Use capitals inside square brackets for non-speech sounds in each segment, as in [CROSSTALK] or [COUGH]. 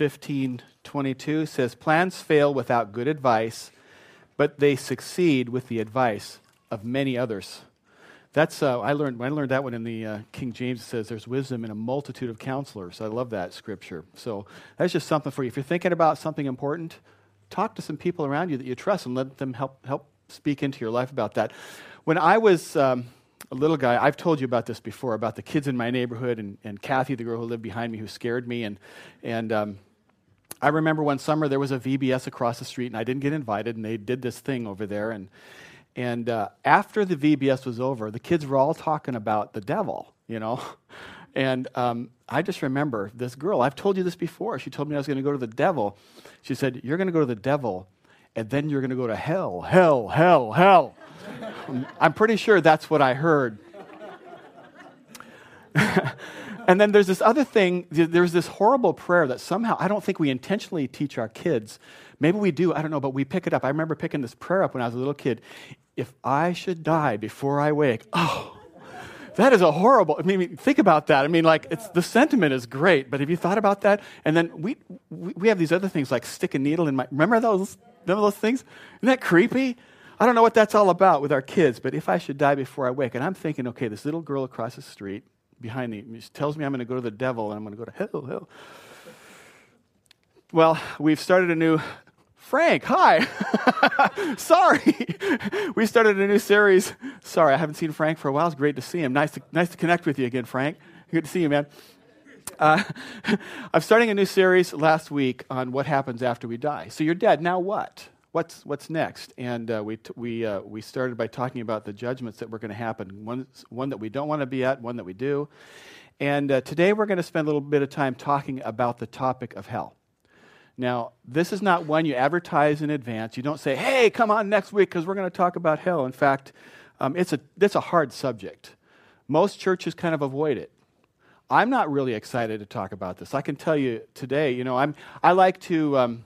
15 22 says, Plans fail without good advice, but they succeed with the advice of many others. That's uh, I learned I learned that one in the uh, King James. It says there's wisdom in a multitude of counselors. I love that scripture. So that's just something for you. If you're thinking about something important, talk to some people around you that you trust and let them help help speak into your life about that. When I was um, a little guy, I've told you about this before about the kids in my neighborhood and, and Kathy, the girl who lived behind me, who scared me. And, and um, I remember one summer there was a VBS across the street, and I didn't get invited, and they did this thing over there. And, and uh, after the VBS was over, the kids were all talking about the devil, you know. [LAUGHS] And um, I just remember this girl, I've told you this before. She told me I was going to go to the devil. She said, You're going to go to the devil, and then you're going to go to hell, hell, hell, hell. [LAUGHS] I'm pretty sure that's what I heard. [LAUGHS] and then there's this other thing, there's this horrible prayer that somehow I don't think we intentionally teach our kids. Maybe we do, I don't know, but we pick it up. I remember picking this prayer up when I was a little kid. If I should die before I wake, oh, that is a horrible. I mean, think about that. I mean, like, it's, the sentiment is great, but have you thought about that? And then we, we, have these other things like stick a needle in my. Remember those? Remember those things? Isn't that creepy? I don't know what that's all about with our kids, but if I should die before I wake, and I'm thinking, okay, this little girl across the street behind me she tells me I'm going to go to the devil and I'm going to go to hell, hell. Well, we've started a new. Frank, hi. [LAUGHS] Sorry. we started a new series. Sorry, I haven't seen Frank for a while. It's great to see him. Nice to, nice to connect with you again, Frank. Good to see you, man. Uh, [LAUGHS] I'm starting a new series last week on what happens after we die. So you're dead. Now what? What's, what's next? And uh, we, t- we, uh, we started by talking about the judgments that were going to happen one, one that we don't want to be at, one that we do. And uh, today we're going to spend a little bit of time talking about the topic of hell. Now, this is not one you advertise in advance. You don't say, hey, come on next week because we're going to talk about hell. In fact, um, it's, a, it's a hard subject. Most churches kind of avoid it. I'm not really excited to talk about this. I can tell you today, you know, I'm, I like to. Um,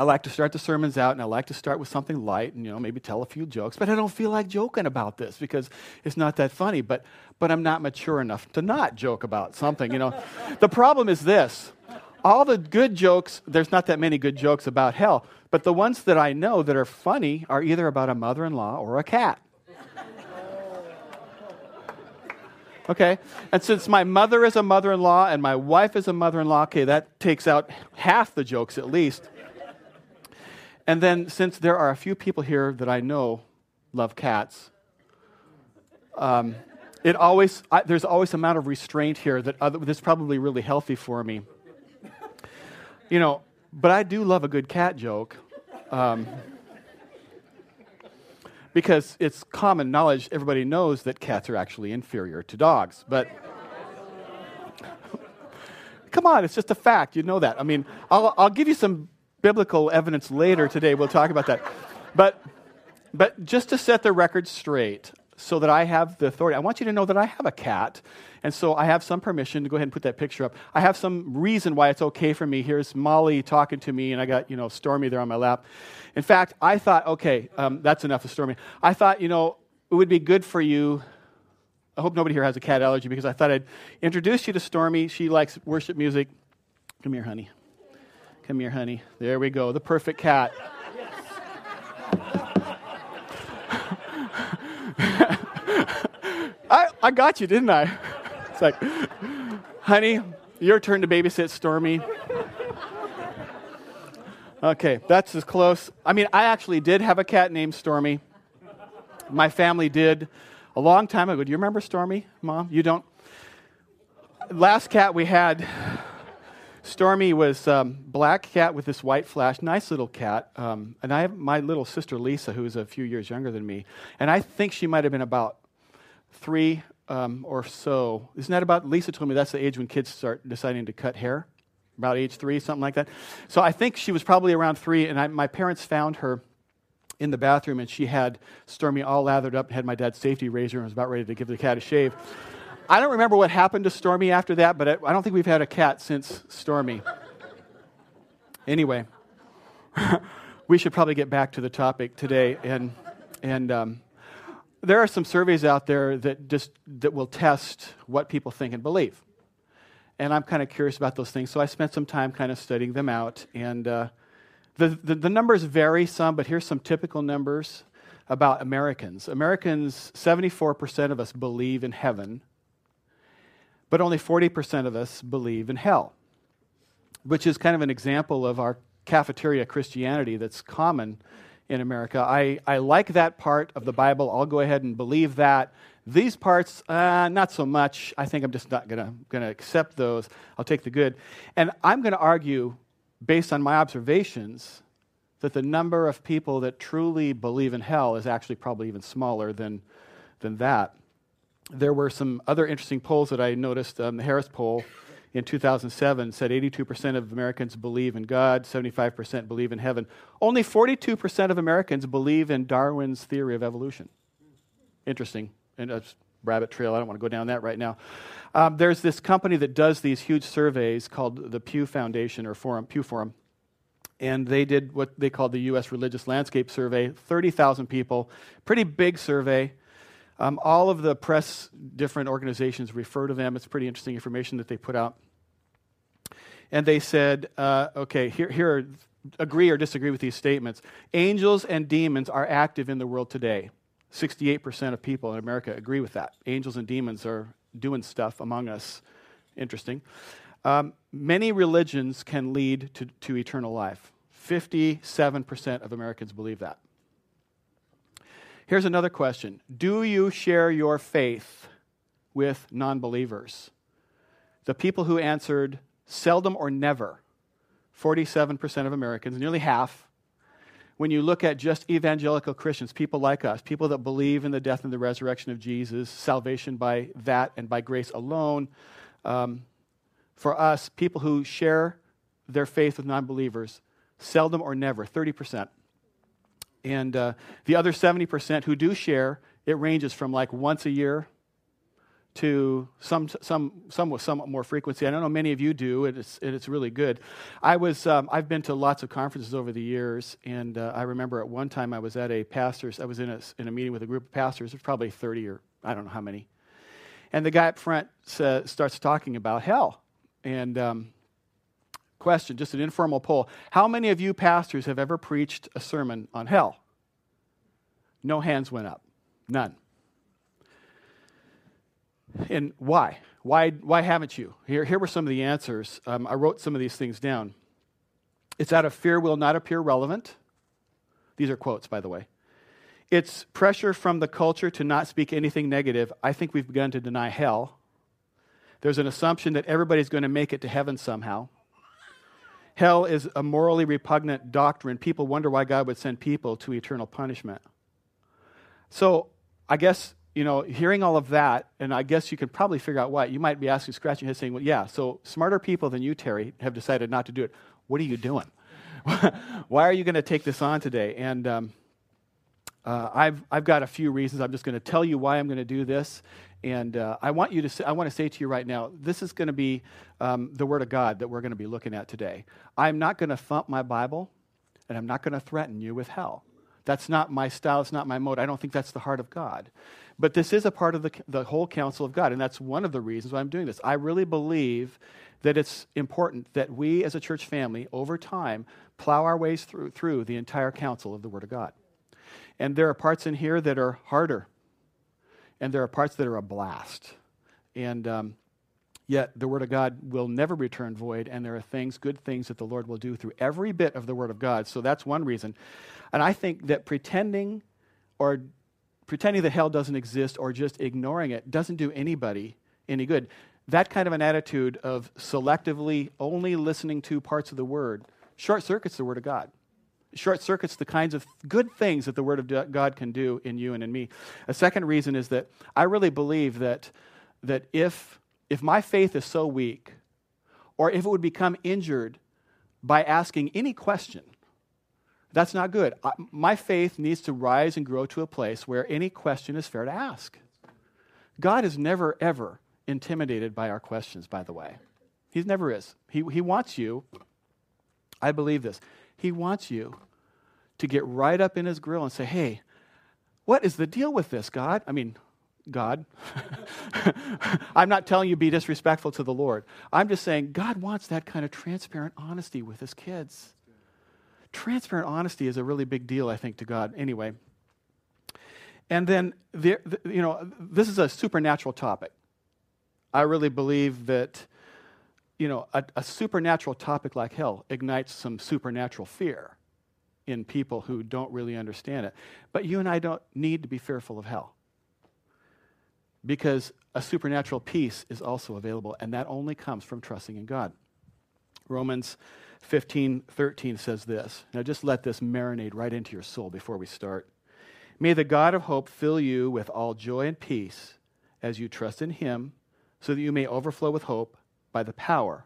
I like to start the sermons out and I like to start with something light and you know maybe tell a few jokes, but I don't feel like joking about this because it's not that funny, but but I'm not mature enough to not joke about something, you know. [LAUGHS] the problem is this. All the good jokes, there's not that many good jokes about hell, but the ones that I know that are funny are either about a mother-in-law or a cat. Okay? And since my mother is a mother in law and my wife is a mother in law, okay, that takes out half the jokes at least. And then, since there are a few people here that I know love cats, um, it always, I, there's always amount of restraint here that other, that's probably really healthy for me. You know, but I do love a good cat joke. Um, because it's common knowledge, everybody knows that cats are actually inferior to dogs. But [LAUGHS] come on, it's just a fact. You know that. I mean, I'll, I'll give you some biblical evidence later today. We'll talk about that. But, but just to set the record straight, so that I have the authority, I want you to know that I have a cat. And so I have some permission to go ahead and put that picture up. I have some reason why it's okay for me. Here's Molly talking to me, and I got, you know, Stormy there on my lap. In fact, I thought, okay, um, that's enough of Stormy. I thought, you know, it would be good for you. I hope nobody here has a cat allergy because I thought I'd introduce you to Stormy. She likes worship music. Come here, honey. Come here, honey. There we go. The perfect cat. [LAUGHS] I, I got you, didn't I? It's like, honey, your turn to babysit Stormy. Okay, that's as close. I mean, I actually did have a cat named Stormy. My family did a long time ago. Do you remember Stormy, Mom? You don't? Last cat we had Stormy was um, black cat with this white flash, nice little cat. Um, and I have my little sister Lisa, who is a few years younger than me, and I think she might have been about three um, or so. Isn't that about? Lisa told me that's the age when kids start deciding to cut hair, about age three, something like that. So I think she was probably around three, and I, my parents found her in the bathroom, and she had Stormy all lathered up, and had my dad's safety razor, and was about ready to give the cat a shave. I don't remember what happened to Stormy after that, but I don't think we've had a cat since Stormy. Anyway, [LAUGHS] we should probably get back to the topic today. And, and um, there are some surveys out there that just that will test what people think and believe. and I'm kind of curious about those things. So I spent some time kind of studying them out. And uh, the, the, the numbers vary some, but here's some typical numbers about Americans. Americans, 74% of us believe in heaven, but only 40% of us believe in hell, which is kind of an example of our cafeteria Christianity that's common in America. I, I like that part of the Bible. I'll go ahead and believe that. These parts, uh, not so much. I think I'm just not going to accept those. I'll take the good. And I'm going to argue, based on my observations, that the number of people that truly believe in hell is actually probably even smaller than, than that. There were some other interesting polls that I noticed. Um, the Harris poll in 2007 said 82% of Americans believe in God, 75% believe in heaven. Only 42% of Americans believe in Darwin's theory of evolution. Interesting. And a rabbit trail, I don't want to go down that right now. Um, there's this company that does these huge surveys called the Pew Foundation or Forum, Pew Forum and they did what they called the U.S. Religious Landscape Survey 30,000 people, pretty big survey. Um, all of the press, different organizations refer to them. It's pretty interesting information that they put out. And they said, uh, okay, here, here are, agree or disagree with these statements. Angels and demons are active in the world today. 68% of people in America agree with that. Angels and demons are doing stuff among us. Interesting. Um, many religions can lead to, to eternal life. 57% of Americans believe that. Here's another question Do you share your faith with non believers? The people who answered seldom or never, 47% of Americans, nearly half. When you look at just evangelical Christians, people like us, people that believe in the death and the resurrection of Jesus, salvation by that and by grace alone, um, for us, people who share their faith with non believers, seldom or never, 30%. And uh, the other 70% who do share, it ranges from like once a year to some, some, some with somewhat more frequency. I don't know many of you do, and it's, and it's really good. I was, um, I've been to lots of conferences over the years, and uh, I remember at one time I was at a pastor's, I was in a, in a meeting with a group of pastors, there's probably 30 or I don't know how many. And the guy up front uh, starts talking about hell. And um, question, just an informal poll. How many of you pastors have ever preached a sermon on hell? No hands went up. None. And why? Why, why haven't you? Here, here were some of the answers. Um, I wrote some of these things down. It's out of fear will not appear relevant. These are quotes, by the way. It's pressure from the culture to not speak anything negative. I think we've begun to deny hell. There's an assumption that everybody's going to make it to heaven somehow. Hell is a morally repugnant doctrine. People wonder why God would send people to eternal punishment. So, I guess, you know, hearing all of that, and I guess you could probably figure out why, you might be asking, scratching your head saying, well, yeah, so smarter people than you, Terry, have decided not to do it. What are you doing? [LAUGHS] why are you going to take this on today? And um, uh, I've, I've got a few reasons. I'm just going to tell you why I'm going to do this. And uh, I want you to say, I want to say to you right now, this is going to be um, the Word of God that we're going to be looking at today. I'm not going to thump my Bible, and I'm not going to threaten you with hell. That's not my style. It's not my mode. I don't think that's the heart of God. But this is a part of the, the whole counsel of God, and that's one of the reasons why I'm doing this. I really believe that it's important that we as a church family, over time, plow our ways through, through the entire counsel of the Word of God. And there are parts in here that are harder and there are parts that are a blast. And um, yet, the Word of God will never return void, and there are things, good things, that the Lord will do through every bit of the Word of God. So that's one reason. And I think that pretending or pretending that hell doesn't exist or just ignoring it doesn't do anybody any good. That kind of an attitude of selectively only listening to parts of the Word short circuits the Word of God short circuits the kinds of good things that the Word of God can do in you and in me. A second reason is that I really believe that, that if, if my faith is so weak, or if it would become injured by asking any question, that's not good. I, my faith needs to rise and grow to a place where any question is fair to ask. God is never, ever intimidated by our questions, by the way. He never is. He, he wants you, I believe this, he wants you to get right up in his grill and say, hey, what is the deal with this, God? I mean, God. [LAUGHS] I'm not telling you be disrespectful to the Lord. I'm just saying God wants that kind of transparent honesty with his kids. Transparent honesty is a really big deal, I think, to God. Anyway. And then, there, you know, this is a supernatural topic. I really believe that, you know, a, a supernatural topic like hell ignites some supernatural fear in people who don't really understand it. But you and I don't need to be fearful of hell because a supernatural peace is also available, and that only comes from trusting in God. Romans 15 13 says this. Now, just let this marinate right into your soul before we start. May the God of hope fill you with all joy and peace as you trust in him, so that you may overflow with hope by the power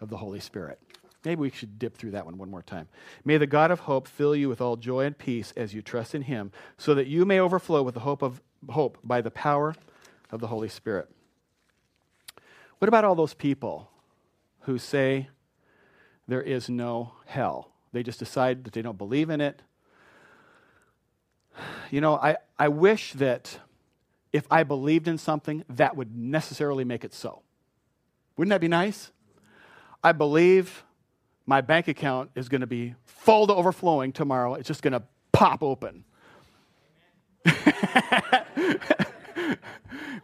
of the Holy Spirit. Maybe we should dip through that one one more time. May the God of hope fill you with all joy and peace as you trust in him, so that you may overflow with the hope of hope by the power of the Holy Spirit. What about all those people who say there is no hell? They just decide that they don't believe in it. You know, I, I wish that if I believed in something, that would necessarily make it so. Wouldn't that be nice? I believe my bank account is going to be full to overflowing tomorrow. It's just going to pop open. [LAUGHS]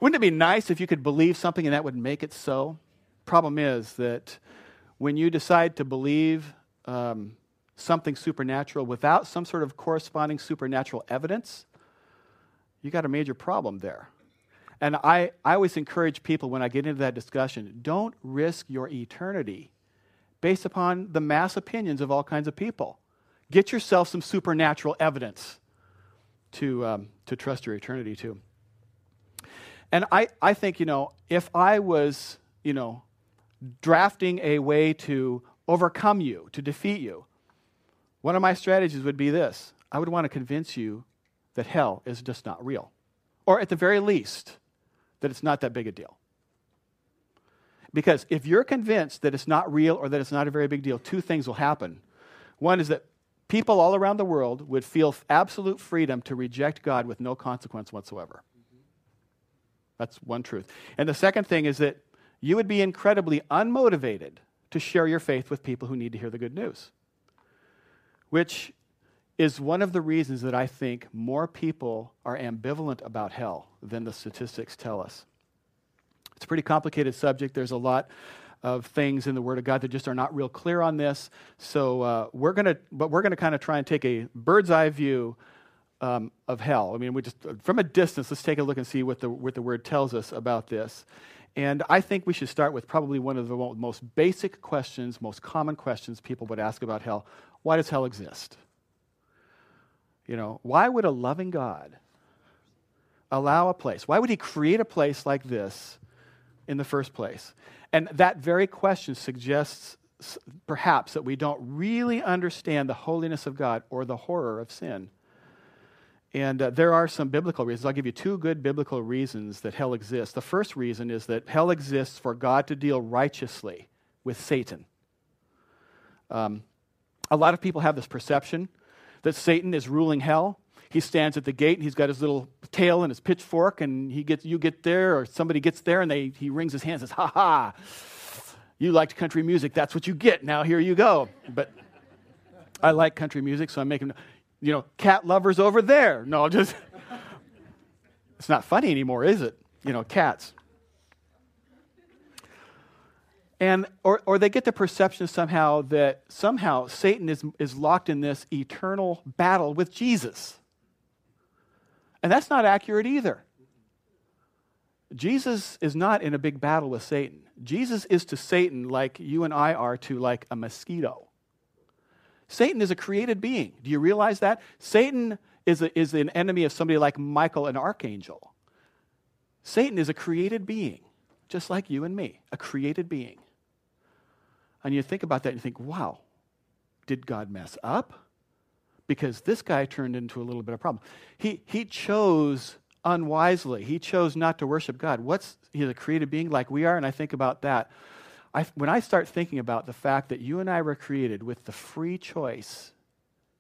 Wouldn't it be nice if you could believe something and that would make it so? Problem is that when you decide to believe um, something supernatural without some sort of corresponding supernatural evidence, you got a major problem there. And I, I always encourage people when I get into that discussion don't risk your eternity based upon the mass opinions of all kinds of people. Get yourself some supernatural evidence to, um, to trust your eternity to. And I, I think, you know, if I was, you know, drafting a way to overcome you, to defeat you, one of my strategies would be this I would want to convince you that hell is just not real. Or at the very least, that it's not that big a deal. Because if you're convinced that it's not real or that it's not a very big deal, two things will happen. One is that people all around the world would feel absolute freedom to reject God with no consequence whatsoever. That's one truth. And the second thing is that you would be incredibly unmotivated to share your faith with people who need to hear the good news, which is one of the reasons that I think more people are ambivalent about hell than the statistics tell us. It's a pretty complicated subject. There's a lot of things in the Word of God that just are not real clear on this. So uh, we're to, but we're to kind of try and take a bird's eye view um, of hell. I mean, we just from a distance, let's take a look and see what the what the word tells us about this. And I think we should start with probably one of the most basic questions, most common questions people would ask about hell. Why does hell exist? You know, why would a loving God allow a place? Why would he create a place like this in the first place? And that very question suggests perhaps that we don't really understand the holiness of God or the horror of sin. And uh, there are some biblical reasons. I'll give you two good biblical reasons that hell exists. The first reason is that hell exists for God to deal righteously with Satan. Um, a lot of people have this perception that Satan is ruling hell. He stands at the gate and he's got his little tail and his pitchfork, and he gets, you get there, or somebody gets there, and they, he wrings his hand and says, Ha ha, you liked country music, that's what you get. Now here you go. But I like country music, so I'm making you know, cat lovers over there. No, just, [LAUGHS] it's not funny anymore, is it? You know, cats. And, or, or they get the perception somehow that somehow Satan is, is locked in this eternal battle with Jesus. And that's not accurate either. Jesus is not in a big battle with Satan. Jesus is to Satan like you and I are to like a mosquito. Satan is a created being. Do you realize that? Satan is, a, is an enemy of somebody like Michael, an archangel. Satan is a created being, just like you and me, a created being. And you think about that and you think, wow, did God mess up? Because this guy turned into a little bit of a problem. He, he chose unwisely. He chose not to worship God. What's he's a created being like we are, and I think about that. I, when I start thinking about the fact that you and I were created with the free choice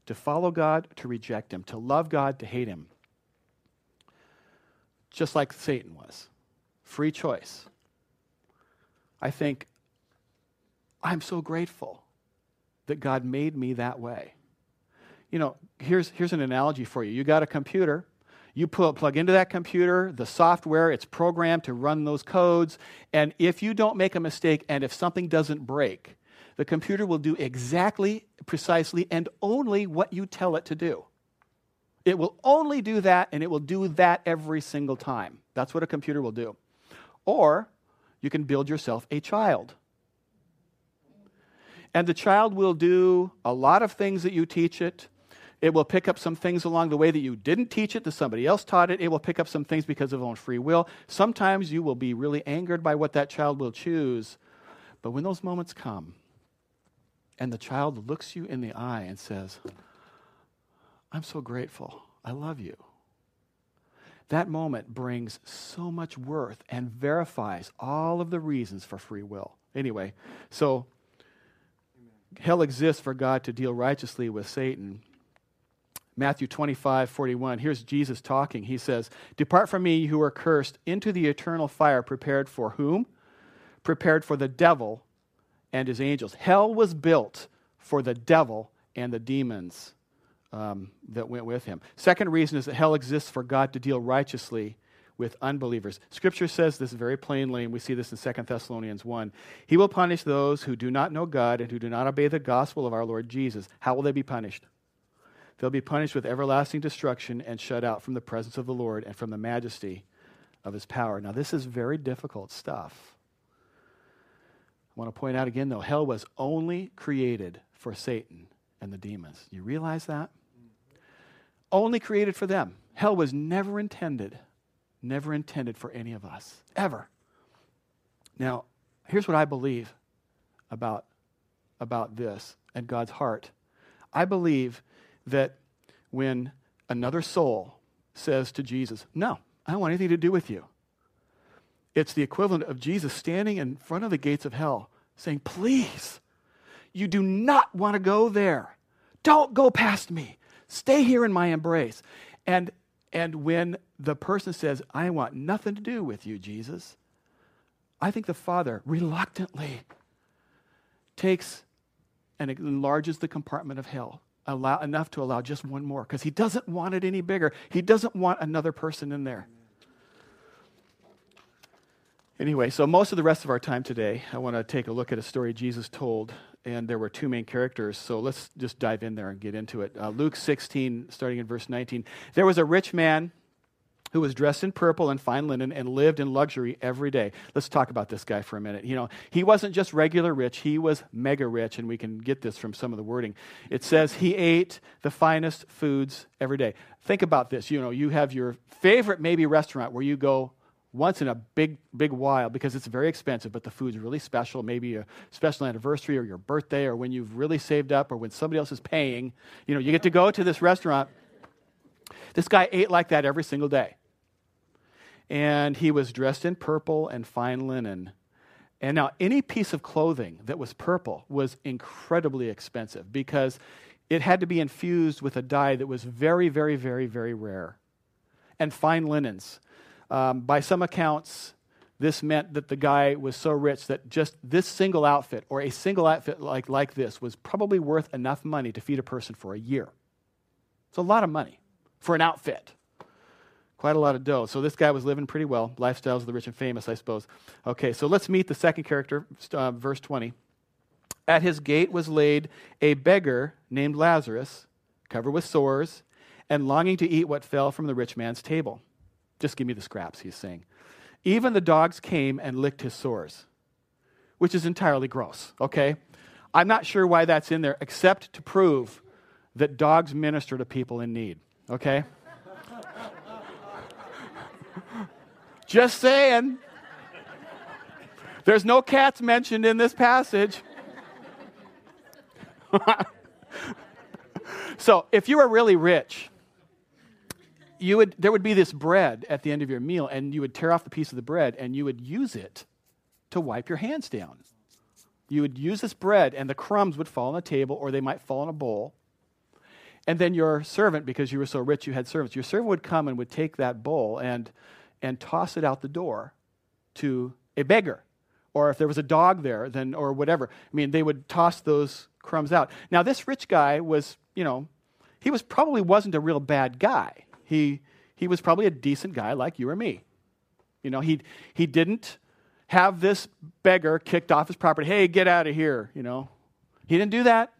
to follow God, to reject Him, to love God, to hate Him, just like Satan was. Free choice. I think, I'm so grateful that God made me that way. You know, here's, here's an analogy for you. You got a computer. You put, plug into that computer the software, it's programmed to run those codes. And if you don't make a mistake and if something doesn't break, the computer will do exactly, precisely, and only what you tell it to do. It will only do that, and it will do that every single time. That's what a computer will do. Or you can build yourself a child. And the child will do a lot of things that you teach it. It will pick up some things along the way that you didn't teach it, that somebody else taught it. It will pick up some things because of own free will. Sometimes you will be really angered by what that child will choose. But when those moments come, and the child looks you in the eye and says, I'm so grateful. I love you. That moment brings so much worth and verifies all of the reasons for free will. Anyway, so hell exists for God to deal righteously with Satan. Matthew 25, 41. Here's Jesus talking. He says, Depart from me, you who are cursed, into the eternal fire prepared for whom? Prepared for the devil and his angels. Hell was built for the devil and the demons um, that went with him. Second reason is that hell exists for God to deal righteously with unbelievers. Scripture says this very plainly, and we see this in 2 Thessalonians 1. He will punish those who do not know God and who do not obey the gospel of our Lord Jesus. How will they be punished? They'll be punished with everlasting destruction and shut out from the presence of the Lord and from the majesty of his power. Now, this is very difficult stuff. I want to point out again, though, hell was only created for Satan and the demons. You realize that? Only created for them. Hell was never intended, never intended for any of us, ever. Now, here's what I believe about, about this and God's heart. I believe that when another soul says to Jesus, No, I don't want anything to do with you, it's the equivalent of Jesus standing in front of the gates of hell saying, Please, you do not want to go there. Don't go past me. Stay here in my embrace. And, and when the person says, I want nothing to do with you, Jesus, I think the Father reluctantly takes and enlarges the compartment of hell allow, enough to allow just one more because he doesn't want it any bigger. He doesn't want another person in there. Anyway, so most of the rest of our time today, I want to take a look at a story Jesus told, and there were two main characters. So let's just dive in there and get into it. Uh, Luke 16, starting in verse 19. There was a rich man who was dressed in purple and fine linen and lived in luxury every day. Let's talk about this guy for a minute. You know, he wasn't just regular rich, he was mega rich, and we can get this from some of the wording. It says he ate the finest foods every day. Think about this. You know, you have your favorite maybe restaurant where you go once in a big, big while because it's very expensive, but the food's really special, maybe a special anniversary or your birthday or when you've really saved up or when somebody else is paying. You know, you get to go to this restaurant. This guy ate like that every single day. And he was dressed in purple and fine linen. And now, any piece of clothing that was purple was incredibly expensive because it had to be infused with a dye that was very, very, very, very rare. And fine linens um, by some accounts, this meant that the guy was so rich that just this single outfit or a single outfit like, like this was probably worth enough money to feed a person for a year. It's a lot of money for an outfit. Quite a lot of dough. So this guy was living pretty well. Lifestyles of the rich and famous, I suppose. Okay, so let's meet the second character, uh, verse 20. At his gate was laid a beggar named Lazarus, covered with sores, and longing to eat what fell from the rich man's table. Just give me the scraps, he's saying. Even the dogs came and licked his sores, which is entirely gross, okay? I'm not sure why that's in there, except to prove that dogs minister to people in need, okay? [LAUGHS] Just saying. There's no cats mentioned in this passage. [LAUGHS] so, if you are really rich, you would, there would be this bread at the end of your meal, and you would tear off the piece of the bread and you would use it to wipe your hands down. You would use this bread, and the crumbs would fall on the table, or they might fall in a bowl. And then your servant, because you were so rich, you had servants, your servant would come and would take that bowl and, and toss it out the door to a beggar. Or if there was a dog there, then or whatever. I mean, they would toss those crumbs out. Now, this rich guy was, you know, he was probably wasn't a real bad guy. He he was probably a decent guy like you or me. You know, he he didn't have this beggar kicked off his property. Hey, get out of here, you know. He didn't do that.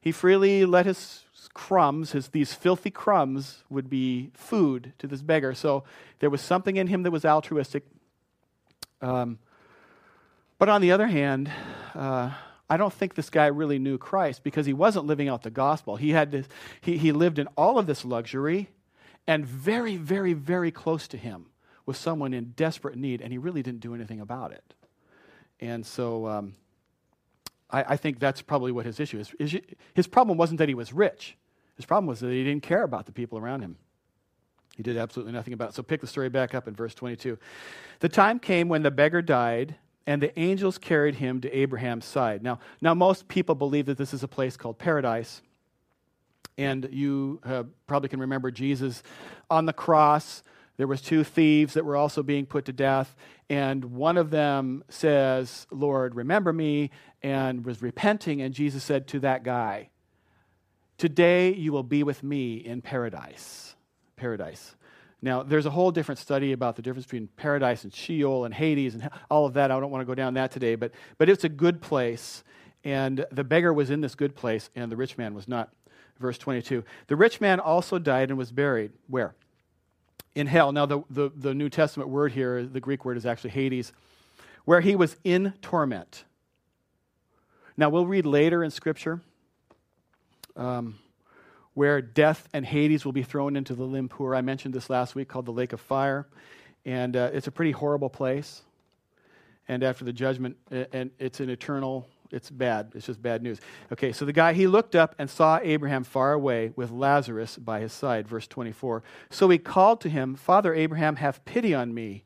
He freely let his crumbs, his, these filthy crumbs, would be food to this beggar. So there was something in him that was altruistic. Um, but on the other hand, uh, I don't think this guy really knew Christ because he wasn't living out the gospel. He, had to, he, he lived in all of this luxury, and very, very, very close to him was someone in desperate need, and he really didn't do anything about it. And so um, I, I, think that's probably what his issue is. His, his problem wasn't that he was rich, his problem was that he didn't care about the people around him. He did absolutely nothing about it. So pick the story back up in verse 22. The time came when the beggar died, and the angels carried him to Abraham's side. Now, now most people believe that this is a place called paradise. And you uh, probably can remember Jesus on the cross. There was two thieves that were also being put to death and one of them says lord remember me and was repenting and jesus said to that guy today you will be with me in paradise. Paradise. Now there's a whole different study about the difference between paradise and sheol and hades and all of that. I don't want to go down that today but but it's a good place and the beggar was in this good place and the rich man was not verse 22 the rich man also died and was buried where in hell. Now, the, the, the, New Testament word here, the Greek word is actually Hades, where he was in torment. Now, we'll read later in Scripture um, where death and Hades will be thrown into the Limpur. I mentioned this last week called the Lake of Fire. And uh, it's a pretty horrible place. And after the judgment, and it's an eternal it's bad. It's just bad news. Okay, so the guy, he looked up and saw Abraham far away with Lazarus by his side, verse 24. So he called to him, Father Abraham, have pity on me,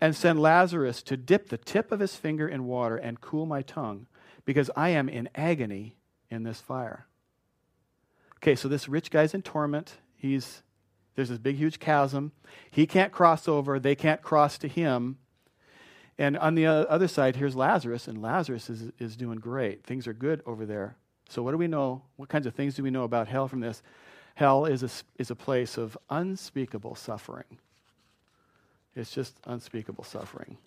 and send Lazarus to dip the tip of his finger in water and cool my tongue, because I am in agony in this fire. Okay, so this rich guy's in torment. He's there's this big, huge chasm. He can't cross over. They can't cross to him. And on the uh, other side, here's Lazarus, and Lazarus is, is doing great. Things are good over there. So, what do we know? What kinds of things do we know about hell from this? Hell is a, is a place of unspeakable suffering. It's just unspeakable suffering.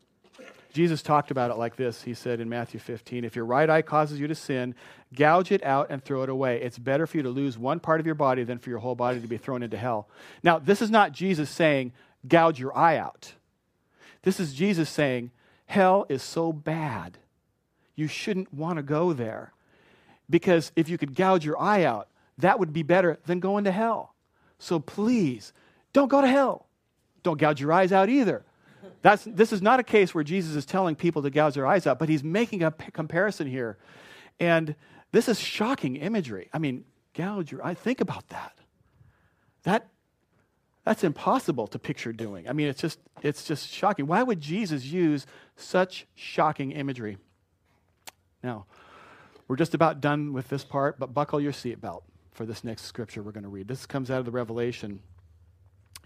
Jesus talked about it like this. He said in Matthew 15, If your right eye causes you to sin, gouge it out and throw it away. It's better for you to lose one part of your body than for your whole body to be thrown into hell. Now, this is not Jesus saying, gouge your eye out. This is Jesus saying, Hell is so bad, you shouldn't want to go there. Because if you could gouge your eye out, that would be better than going to hell. So please, don't go to hell. Don't gouge your eyes out either. That's, this is not a case where Jesus is telling people to gouge their eyes out, but he's making a p- comparison here. And this is shocking imagery. I mean, gouge your eye. Think about that. That that's impossible to picture doing. I mean, it's just, it's just shocking. Why would Jesus use such shocking imagery? Now, we're just about done with this part, but buckle your seatbelt for this next scripture we're going to read. This comes out of the Revelation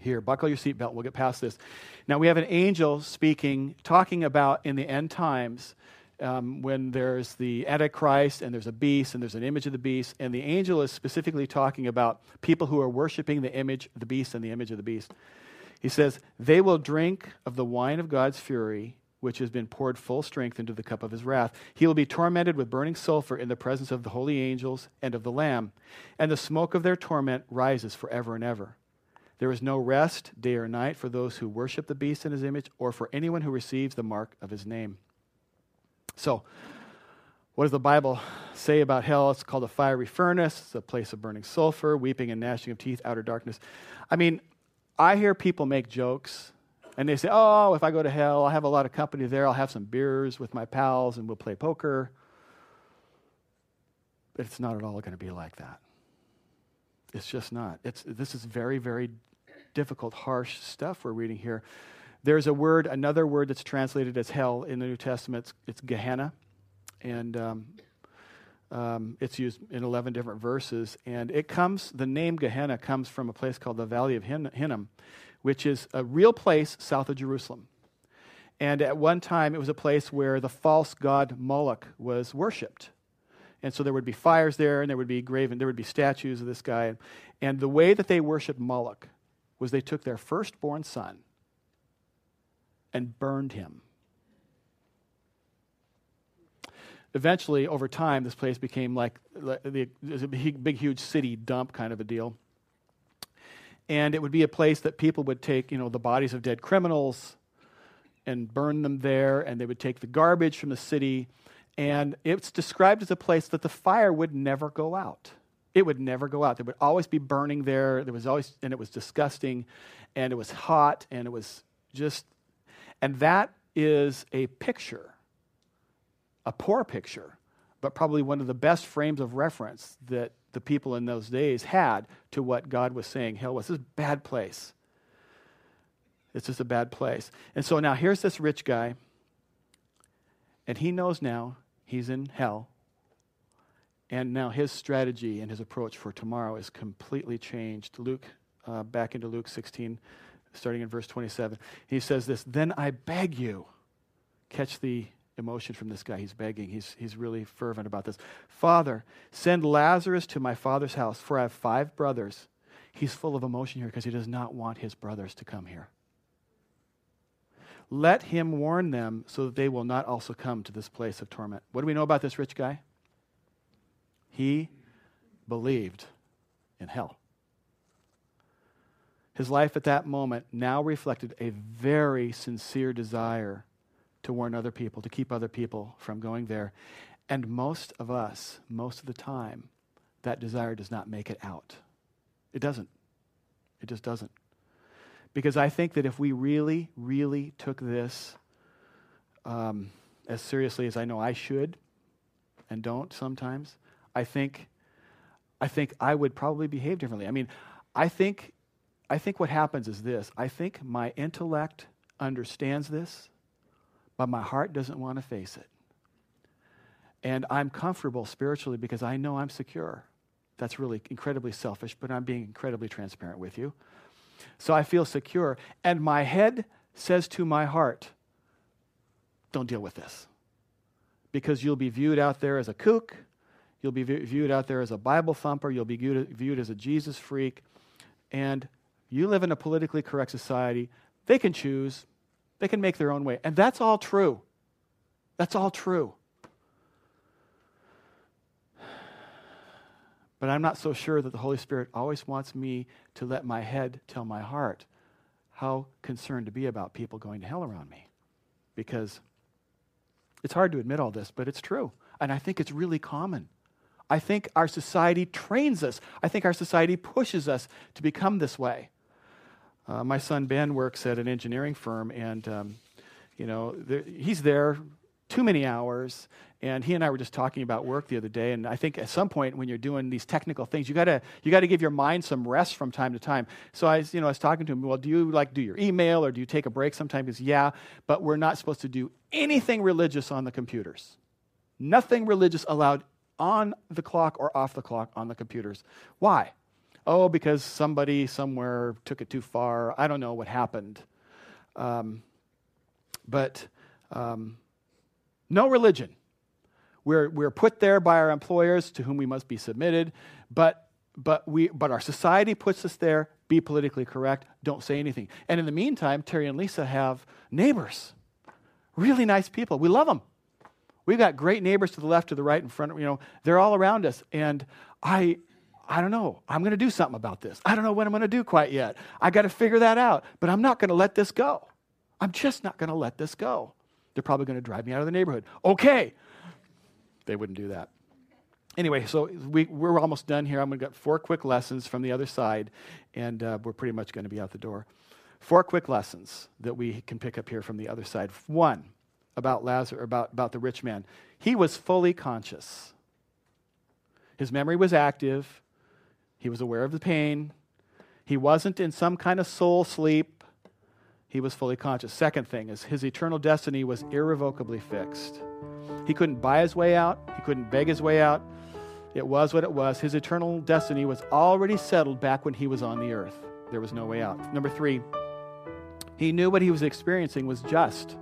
here. Buckle your seatbelt. We'll get past this. Now, we have an angel speaking, talking about in the end times um, when there's the Antichrist and there's a beast and there's an image of the beast, and the angel is specifically talking about people who are worshiping the image the beast and the image of the beast. He says, They will drink of the wine of God's fury, which has been poured full strength into the cup of his wrath. He will be tormented with burning sulfur in the presence of the holy angels and of the Lamb, and the smoke of their torment rises forever and ever. There is no rest, day or night, for those who worship the beast in his image, or for anyone who receives the mark of his name. So, what does the Bible say about hell? It's called a fiery furnace. It's a place of burning sulfur, weeping and gnashing of teeth, outer darkness. I mean, I hear people make jokes and they say, oh, if I go to hell, I'll have a lot of company there. I'll have some beers with my pals and we'll play poker. But it's not at all going to be like that. It's just not. It's, this is very, very difficult, harsh stuff we're reading here. There's a word, another word that's translated as hell in the New Testament. It's, it's Gehenna. And um, um, it's used in 11 different verses. And it comes, the name Gehenna comes from a place called the Valley of Hin- Hinnom, which is a real place south of Jerusalem. And at one time, it was a place where the false god Moloch was worshipped. And so there would be fires there, and there would be graven, there would be statues of this guy. And the way that they worshiped Moloch was they took their firstborn son and burned him. Eventually, over time, this place became like, the, a big, huge city dump kind of a deal. And it would be a place that people would take, you know, the bodies of dead criminals and burn them there, and they would take the garbage from the city. And it's described as a place that the fire would never go out. It would never go out. There would always be burning there. There was always, and it was disgusting, and it was hot, and it was just, and that is a picture, a poor picture, but probably one of the best frames of reference that the people in those days had to what God was saying. Hell was this bad place. It's just a bad place. And so now here's this rich guy, and he knows now he's in hell. And now his strategy and his approach for tomorrow is completely changed. Luke, uh, back into Luke 16, starting in verse 27. He says this Then I beg you, catch the emotion from this guy. He's begging, he's, he's really fervent about this. Father, send Lazarus to my father's house, for I have five brothers. He's full of emotion here because he does not want his brothers to come here. Let him warn them so that they will not also come to this place of torment. What do we know about this rich guy? He believed in hell. His life at that moment now reflected a very sincere desire to warn other people, to keep other people from going there. And most of us, most of the time, that desire does not make it out. It doesn't. It just doesn't. Because I think that if we really, really took this um, as seriously as I know I should and don't sometimes, I think, I think I would probably behave differently. I mean, I think, I think what happens is this I think my intellect understands this, but my heart doesn't want to face it. And I'm comfortable spiritually because I know I'm secure. That's really incredibly selfish, but I'm being incredibly transparent with you. So I feel secure. And my head says to my heart, don't deal with this. Because you'll be viewed out there as a kook. You'll be viewed out there as a Bible thumper. You'll be viewed as a Jesus freak. And you live in a politically correct society. They can choose, they can make their own way. And that's all true. That's all true. But I'm not so sure that the Holy Spirit always wants me to let my head tell my heart how concerned to be about people going to hell around me. Because it's hard to admit all this, but it's true. And I think it's really common. I think our society trains us. I think our society pushes us to become this way. Uh, my son Ben works at an engineering firm, and um, you know he's there too many hours, and he and I were just talking about work the other day, and I think at some point when you're doing these technical things, you gotta you gotta give your mind some rest from time to time. So I, you know, I was talking to him. Well, do you like do your email or do you take a break sometimes? Because yeah, but we're not supposed to do anything religious on the computers. Nothing religious allowed on the clock or off the clock on the computers. Why? Oh, because somebody somewhere took it too far. I don't know what happened. Um, but um, no religion we're, we're put there by our employers to whom we must be submitted, but, but, we, but our society puts us there. Be politically correct. Don't say anything. And in the meantime, Terry and Lisa have neighbors, really nice people. We love them. We've got great neighbors to the left, to the right, in front. You know, they're all around us. And I, I don't know. I'm going to do something about this. I don't know what I'm going to do quite yet. I got to figure that out. But I'm not going to let this go. I'm just not going to let this go. They're probably going to drive me out of the neighborhood. Okay, they wouldn't do that. Anyway, so we, we're almost done here. I'm going to get four quick lessons from the other side, and uh, we're pretty much going to be out the door. Four quick lessons that we can pick up here from the other side. One, about Lazarus, about, about the rich man. He was fully conscious. His memory was active. He was aware of the pain. He wasn't in some kind of soul sleep. He was fully conscious. Second thing is his eternal destiny was irrevocably fixed. He couldn't buy his way out, he couldn't beg his way out. It was what it was. His eternal destiny was already settled back when he was on the earth. There was no way out. Number three, He knew what he was experiencing was just.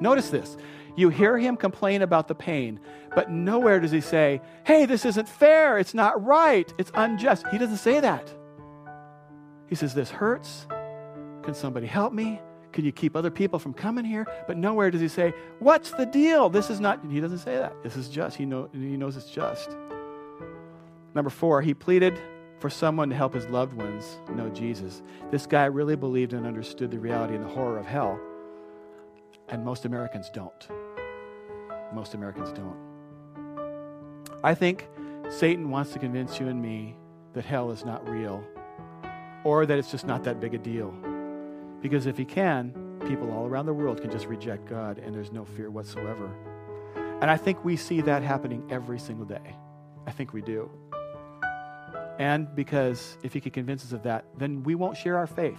Notice this. You hear him complain about the pain, but nowhere does he say, Hey, this isn't fair. It's not right. It's unjust. He doesn't say that. He says, This hurts. Can somebody help me? Can you keep other people from coming here? But nowhere does he say, What's the deal? This is not, he doesn't say that. This is just. He, know, he knows it's just. Number four, he pleaded for someone to help his loved ones know Jesus. This guy really believed and understood the reality and the horror of hell. And most Americans don't. Most Americans don't. I think Satan wants to convince you and me that hell is not real or that it's just not that big a deal. Because if he can, people all around the world can just reject God and there's no fear whatsoever. And I think we see that happening every single day. I think we do. And because if he can convince us of that, then we won't share our faith.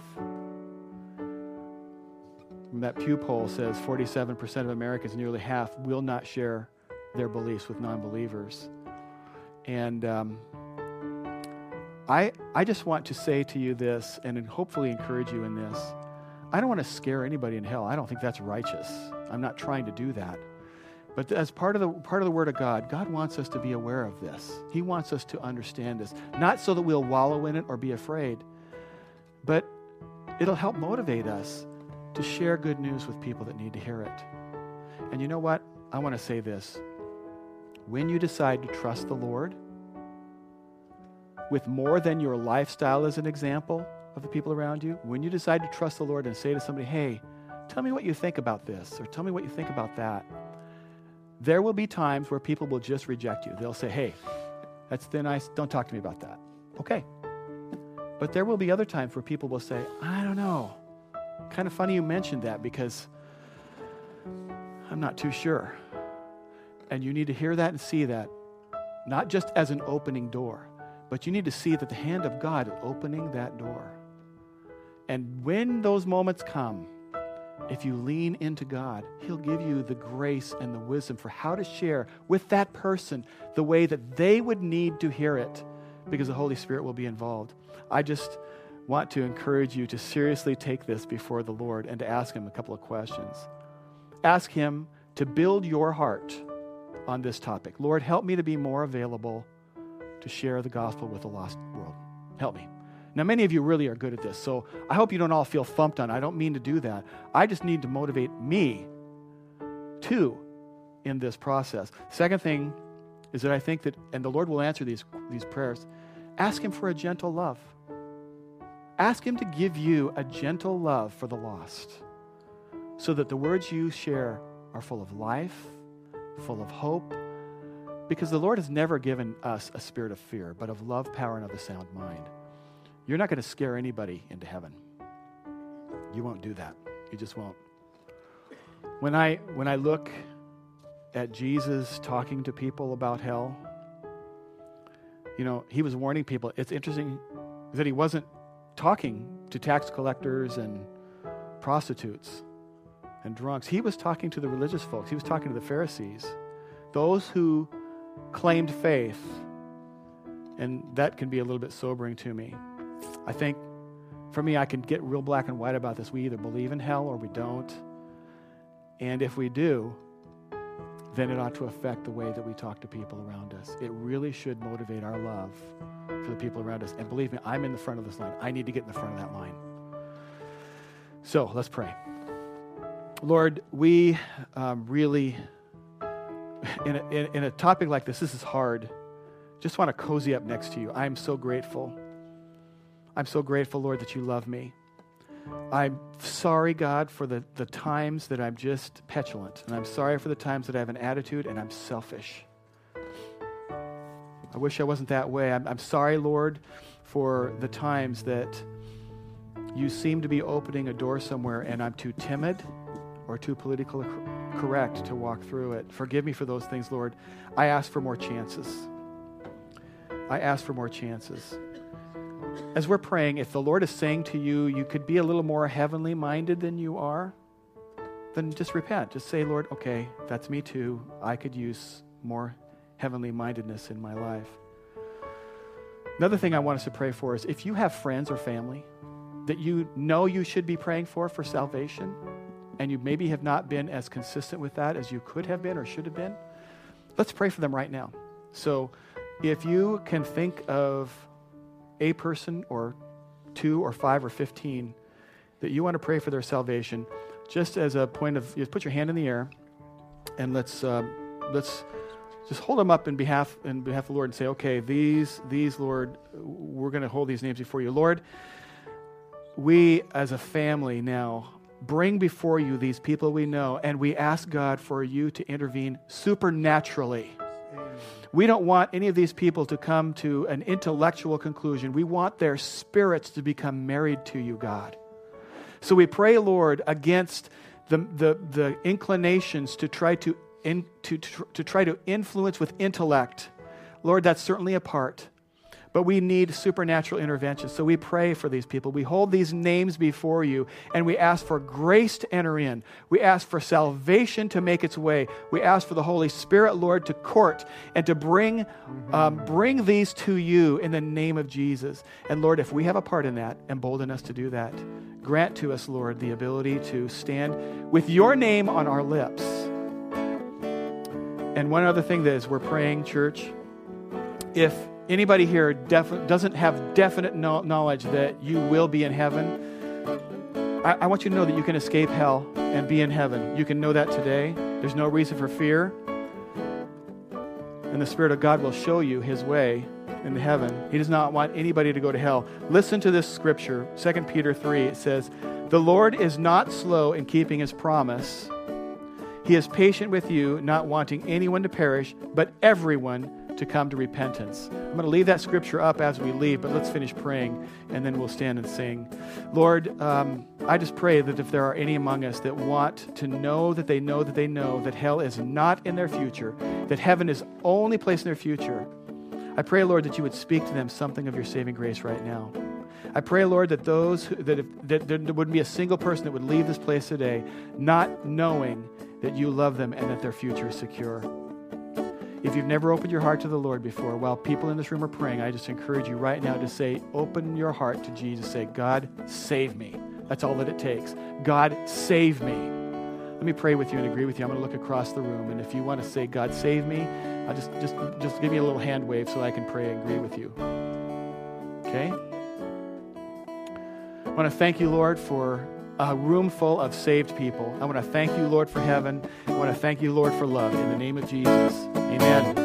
That Pew poll says 47% of Americans, nearly half, will not share their beliefs with non believers. And um, I, I just want to say to you this and hopefully encourage you in this. I don't want to scare anybody in hell. I don't think that's righteous. I'm not trying to do that. But as part of the part of the Word of God, God wants us to be aware of this. He wants us to understand this, not so that we'll wallow in it or be afraid, but it'll help motivate us to share good news with people that need to hear it. And you know what? I want to say this: when you decide to trust the Lord with more than your lifestyle as an example of the people around you, when you decide to trust the Lord and say to somebody, "Hey," tell me what you think about this, or tell me what you think about that there will be times where people will just reject you. They'll say, hey, that's thin ice. Don't talk to me about that. Okay. But there will be other times where people will say, I don't know. Kind of funny you mentioned that because I'm not too sure. And you need to hear that and see that, not just as an opening door, but you need to see that the hand of God is opening that door. And when those moments come, if you lean into God, He'll give you the grace and the wisdom for how to share with that person the way that they would need to hear it because the Holy Spirit will be involved. I just want to encourage you to seriously take this before the Lord and to ask Him a couple of questions. Ask Him to build your heart on this topic. Lord, help me to be more available to share the gospel with the lost world. Help me. Now, many of you really are good at this, so I hope you don't all feel thumped on. I don't mean to do that. I just need to motivate me too in this process. Second thing is that I think that, and the Lord will answer these, these prayers, ask Him for a gentle love. Ask Him to give you a gentle love for the lost so that the words you share are full of life, full of hope, because the Lord has never given us a spirit of fear, but of love, power, and of a sound mind. You're not going to scare anybody into heaven. You won't do that. You just won't. When I when I look at Jesus talking to people about hell, you know, he was warning people. It's interesting that he wasn't talking to tax collectors and prostitutes and drunks. He was talking to the religious folks. He was talking to the Pharisees, those who claimed faith. And that can be a little bit sobering to me. I think for me, I can get real black and white about this. We either believe in hell or we don't. And if we do, then it ought to affect the way that we talk to people around us. It really should motivate our love for the people around us. And believe me, I'm in the front of this line. I need to get in the front of that line. So let's pray. Lord, we um, really, in a, in, in a topic like this, this is hard. Just want to cozy up next to you. I'm so grateful I'm so grateful, Lord, that you love me. I'm sorry, God, for the, the times that I'm just petulant. And I'm sorry for the times that I have an attitude and I'm selfish. I wish I wasn't that way. I'm, I'm sorry, Lord, for the times that you seem to be opening a door somewhere and I'm too timid or too politically correct to walk through it. Forgive me for those things, Lord. I ask for more chances. I ask for more chances as we're praying, if the Lord is saying to you, you could be a little more heavenly minded than you are, then just repent. Just say, Lord, okay, that's me too. I could use more heavenly mindedness in my life. Another thing I want us to pray for is if you have friends or family that you know you should be praying for for salvation, and you maybe have not been as consistent with that as you could have been or should have been, let's pray for them right now. So if you can think of a person or two or five or 15 that you want to pray for their salvation, just as a point of, just put your hand in the air and let's, uh, let's just hold them up in behalf, in behalf of the Lord and say, okay, these, these, Lord, we're going to hold these names before you. Lord, we as a family now bring before you these people we know, and we ask God for you to intervene supernaturally. We don't want any of these people to come to an intellectual conclusion. We want their spirits to become married to you, God. So we pray, Lord, against the, the, the inclinations to try to, in, to, to, to try to influence with intellect. Lord, that's certainly a part. But we need supernatural intervention. So we pray for these people. We hold these names before you and we ask for grace to enter in. We ask for salvation to make its way. We ask for the Holy Spirit, Lord, to court and to bring, um, bring these to you in the name of Jesus. And Lord, if we have a part in that, embolden us to do that. Grant to us, Lord, the ability to stand with your name on our lips. And one other thing that is we're praying, church, if anybody here doesn't have definite no- knowledge that you will be in heaven, I-, I want you to know that you can escape hell and be in heaven. You can know that today. There's no reason for fear. And the Spirit of God will show you His way in heaven. He does not want anybody to go to hell. Listen to this scripture, 2 Peter 3. It says, The Lord is not slow in keeping His promise. He is patient with you, not wanting anyone to perish, but everyone to come to repentance. I'm going to leave that scripture up as we leave, but let's finish praying and then we'll stand and sing. Lord, um, I just pray that if there are any among us that want to know that they know that they know that hell is not in their future, that heaven is only place in their future, I pray, Lord, that you would speak to them something of your saving grace right now. I pray, Lord, that those who, that, if, that there wouldn't be a single person that would leave this place today not knowing that you love them and that their future is secure. If you've never opened your heart to the Lord before, while people in this room are praying, I just encourage you right now to say, open your heart to Jesus. Say, God, save me. That's all that it takes. God, save me. Let me pray with you and agree with you. I'm going to look across the room, and if you want to say, God, save me, I'll just, just, just give me a little hand wave so I can pray and agree with you. Okay? I want to thank you, Lord, for a room full of saved people. I want to thank you, Lord, for heaven. I want to thank you, Lord, for love. In the name of Jesus, amen.